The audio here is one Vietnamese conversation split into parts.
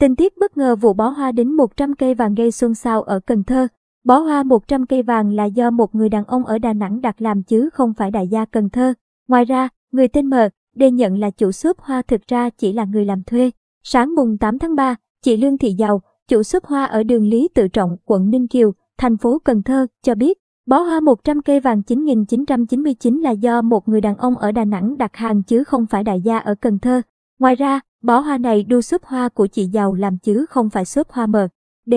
Tình tiết bất ngờ vụ bó hoa đến 100 cây vàng gây xôn xao ở Cần Thơ. Bó hoa 100 cây vàng là do một người đàn ông ở Đà Nẵng đặt làm chứ không phải đại gia Cần Thơ. Ngoài ra, người tên M, đề nhận là chủ shop hoa thực ra chỉ là người làm thuê. Sáng mùng 8 tháng 3, chị Lương Thị Giàu, chủ shop hoa ở đường Lý Tự Trọng, quận Ninh Kiều, thành phố Cần Thơ, cho biết, bó hoa 100 cây vàng 9999 là do một người đàn ông ở Đà Nẵng đặt hàng chứ không phải đại gia ở Cần Thơ. Ngoài ra, bó hoa này đu xốp hoa của chị Giàu làm chứ không phải xốp hoa mờ. D.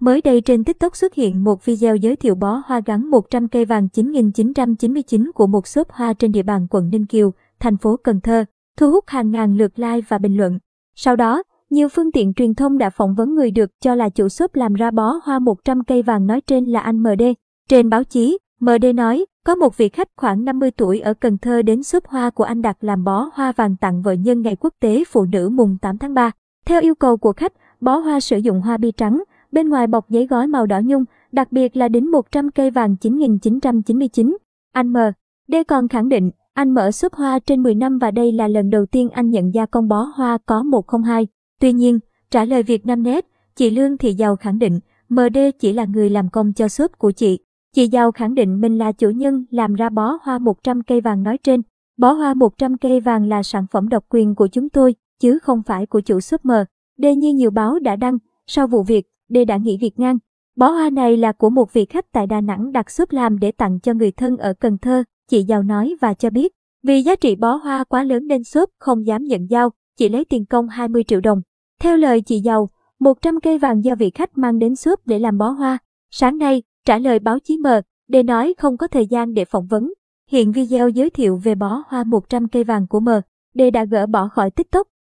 Mới đây trên TikTok xuất hiện một video giới thiệu bó hoa gắn 100 cây vàng 9.999 của một xốp hoa trên địa bàn quận Ninh Kiều, thành phố Cần Thơ, thu hút hàng ngàn lượt like và bình luận. Sau đó, nhiều phương tiện truyền thông đã phỏng vấn người được cho là chủ shop làm ra bó hoa 100 cây vàng nói trên là anh MD. Trên báo chí, MD nói, có một vị khách khoảng 50 tuổi ở Cần Thơ đến shop hoa của anh đặt làm bó hoa vàng tặng vợ nhân ngày quốc tế phụ nữ mùng 8 tháng 3. Theo yêu cầu của khách, bó hoa sử dụng hoa bi trắng, bên ngoài bọc giấy gói màu đỏ nhung, đặc biệt là đến 100 cây vàng 9.999. Anh M. D còn khẳng định, anh mở shop hoa trên 10 năm và đây là lần đầu tiên anh nhận ra con bó hoa có 102. Tuy nhiên, trả lời Việt Nam Net, chị Lương Thị Giàu khẳng định, MD chỉ là người làm công cho shop của chị. Chị Giàu khẳng định mình là chủ nhân làm ra bó hoa 100 cây vàng nói trên. Bó hoa 100 cây vàng là sản phẩm độc quyền của chúng tôi, chứ không phải của chủ shop mờ. Đê như nhiều báo đã đăng, sau vụ việc, Đê đã nghỉ việc ngang. Bó hoa này là của một vị khách tại Đà Nẵng đặt shop làm để tặng cho người thân ở Cần Thơ, chị Giàu nói và cho biết. Vì giá trị bó hoa quá lớn nên shop không dám nhận giao, chỉ lấy tiền công 20 triệu đồng. Theo lời chị Giàu, 100 cây vàng do vị khách mang đến shop để làm bó hoa. Sáng nay, trả lời báo chí mờ để nói không có thời gian để phỏng vấn. Hiện video giới thiệu về bó hoa 100 cây vàng của mờ, đề đã gỡ bỏ khỏi TikTok.